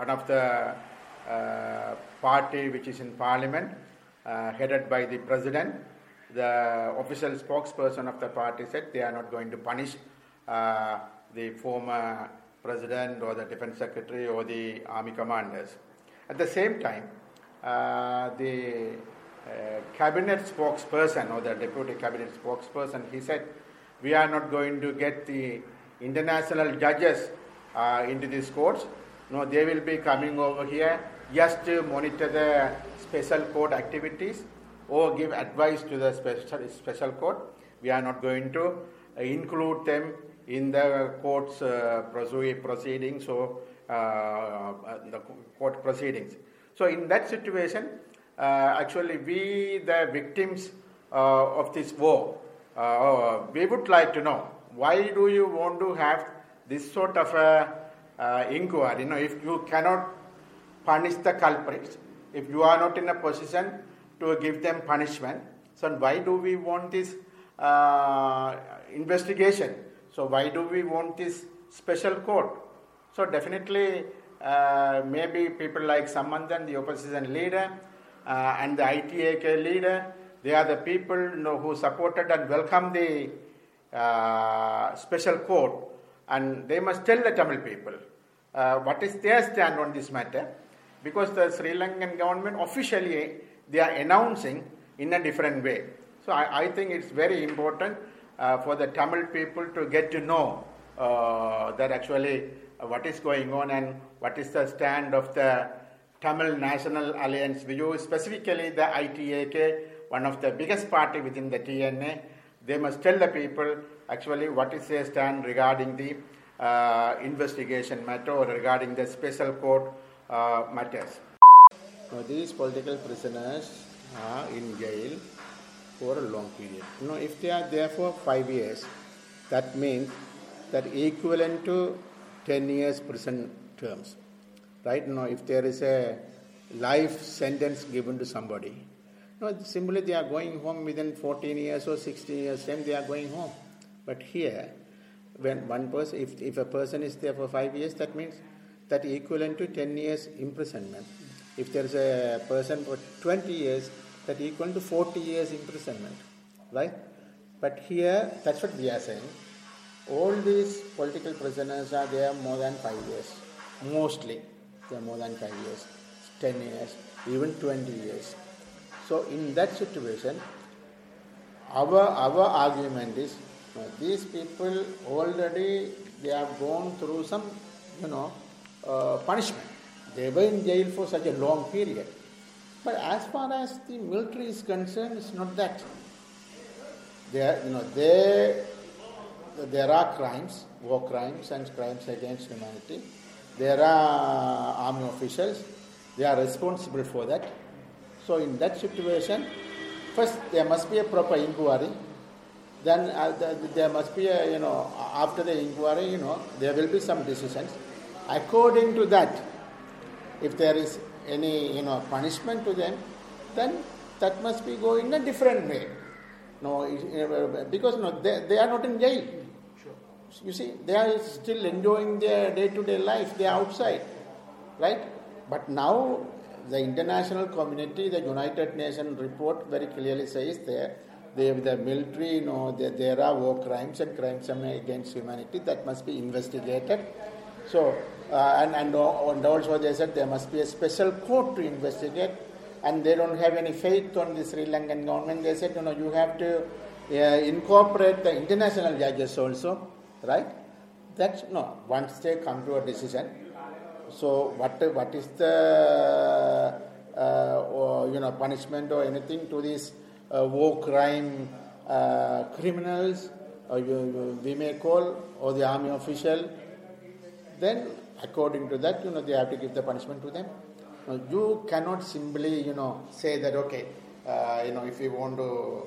one of the uh, party which is in parliament, uh, headed by the president. The official spokesperson of the party said they are not going to punish uh, the former president or the defense secretary or the army commanders. At the same time, uh, the uh, cabinet spokesperson or the deputy cabinet spokesperson, he said, we are not going to get the international judges uh, into these courts. No, they will be coming over here just to monitor the special court activities or give advice to the special, special court. We are not going to uh, include them in the court's uh, proceedings or uh, uh, the court proceedings. So, in that situation, uh, actually, we, the victims of this war, we would like to know why do you want to have this sort of a inquiry? You know, if you cannot punish the culprits, if you are not in a position to give them punishment, so why do we want this uh, investigation? So why do we want this special court? So definitely, uh, maybe people like Sambandhan, the opposition leader, uh, and the ITAK leader, they are the people you know, who supported and welcomed the uh, special court, and they must tell the Tamil people uh, what is their stand on this matter, because the Sri Lankan government officially they are announcing in a different way. So I, I think it's very important uh, for the Tamil people to get to know uh, that actually uh, what is going on and what is the stand of the Tamil National Alliance view, specifically the ITAK, one of the biggest party within the TNA. They must tell the people actually what is their stand regarding the investigation matter or regarding the special court uh, matters. Now, these political prisoners are in jail for a long period. You know, if they are there for five years, that means that equivalent to 10 years prison terms. Right now, if there is a life sentence given to somebody, no, simply they are going home within 14 years or 16 years time, they are going home. But here, when one person, if, if a person is there for five years, that means that equivalent to 10 years imprisonment. If there is a person for 20 years, that equal to 40 years imprisonment, right? But here, that's what we are saying. All these political prisoners are there more than five years. Mostly, they are more than five years, 10 years, even 20 years. So, in that situation, our, our argument is uh, these people already they have gone through some, you know, uh, punishment. They were in jail for such a long period. But as far as the military is concerned, it's not that. There, you know, there, there are crimes, war crimes and crimes against humanity. There are army officials. They are responsible for that. So in that situation, first there must be a proper inquiry. Then uh, the, there must be a, you know, after the inquiry, you know, there will be some decisions. According to that, if there is any you know punishment to them, then that must be go in a different way. No, because no, they, they are not in jail. Sure. You see, they are still enjoying their day-to-day life. They are outside, right? But now the international community, the United Nations report very clearly says there, they, the military, you know, there, there are war crimes and crimes against humanity that must be investigated. So uh, and, and, and also they said there must be a special court to investigate and they don't have any faith on the Sri Lankan government. They said, you know, you have to uh, incorporate the international judges also, right? That's no. Once they come to a decision, so what what is the uh, you know punishment or anything to these war crime uh, criminals, we may call, or the army official, then according to that, you know, they have to give the punishment to them. You cannot simply, you know, say that, okay, uh, you know, if we want to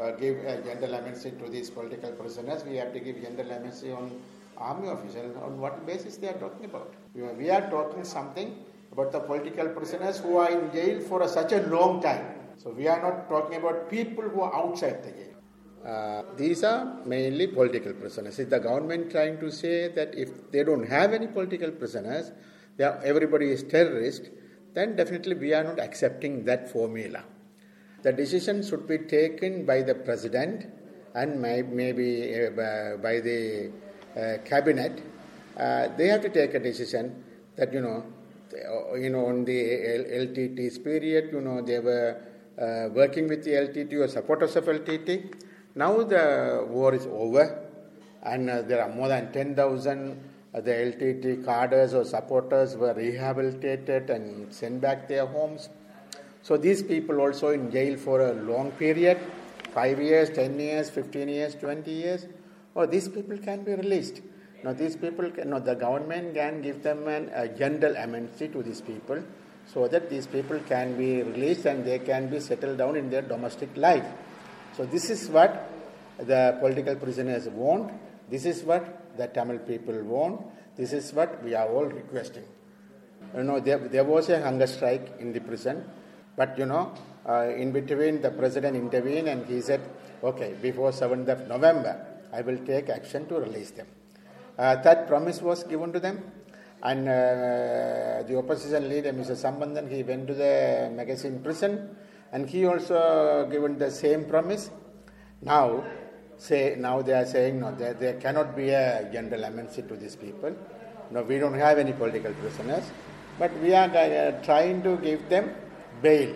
uh, give uh, general amnesty to these political prisoners, we have to give general amnesty on army officials. On what basis they are talking about? We are talking something about the political prisoners who are in jail for a, such a long time. So we are not talking about people who are outside the jail. Uh, these are mainly political prisoners. Is the government trying to say that if they don't have any political prisoners, are, everybody is terrorist, then definitely we are not accepting that formula. The decision should be taken by the president and may, maybe uh, by the uh, cabinet. Uh, they have to take a decision that you know, you know, on the LTT's period, you know, they were uh, working with the LTT or supporters of LTT. Now the war is over, and uh, there are more than 10,000 uh, the LTT cadres or supporters were rehabilitated and sent back their homes. So these people also in jail for a long period, 5 years, 10 years, 15 years, 20 years. Oh, these people can be released. Now these people, can, the government can give them an, a general amnesty to these people so that these people can be released and they can be settled down in their domestic life. So this is what the political prisoners want. This is what the Tamil people want. This is what we are all requesting. You know, there, there was a hunger strike in the prison, but you know, uh, in between the president intervened and he said, okay, before 7th of November, I will take action to release them. Uh, that promise was given to them, and uh, the opposition leader, Mr. Sambandhan, he went to the magazine prison, and he also given the same promise. Now, say now they are saying no, there, there cannot be a general amnesty to these people. No, we don't have any political prisoners, but we are uh, trying to give them bail.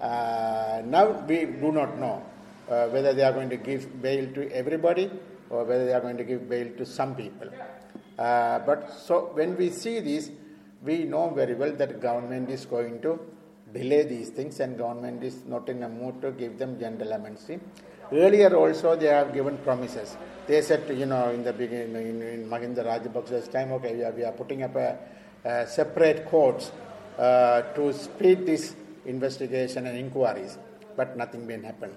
Uh, now we do not know uh, whether they are going to give bail to everybody or whether they are going to give bail to some people. Uh, but so when we see this, we know very well that government is going to delay these things and government is not in a mood to give them general amnesty. Earlier also they have given promises. They said, you know, in the beginning, in, in Mahinda Rajapaksa's time, okay, we are, we are putting up a, a separate courts uh, to speed this investigation and inquiries, but nothing been happen.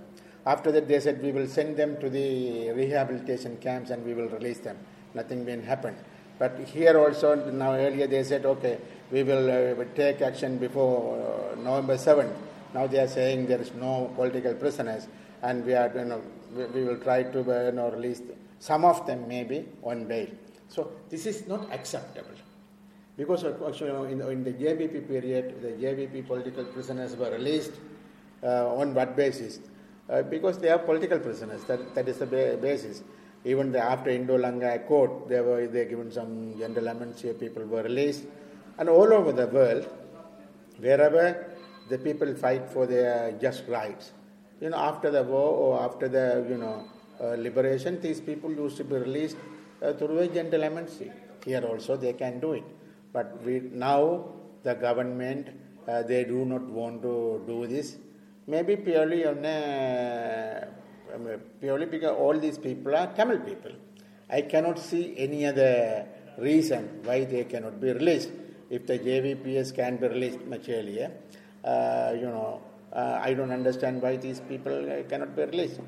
After that, they said we will send them to the rehabilitation camps and we will release them. Nothing been happened. But here also, now earlier they said, okay, we will uh, take action before uh, November 7th. Now they are saying there is no political prisoners and we are, you know, we, we will try to, uh, you know, release some of them maybe on bail. So this is not acceptable. Because actually in, in the JVP period, the JVP political prisoners were released uh, on what basis? Uh, because they are political prisoners. That, that is the ba- basis. Even the, after Indo-Lanka Accord, they were they given some general here. People were released, and all over the world, wherever the people fight for their just rights, you know, after the war or after the you know uh, liberation, these people used to be released uh, through a general amnesty. Here also they can do it, but we now the government uh, they do not want to do this. Maybe purely on a, purely because all these people are Tamil people. I cannot see any other reason why they cannot be released. If the JVPS can be released much earlier, uh, you know, uh, I don't understand why these people uh, cannot be released.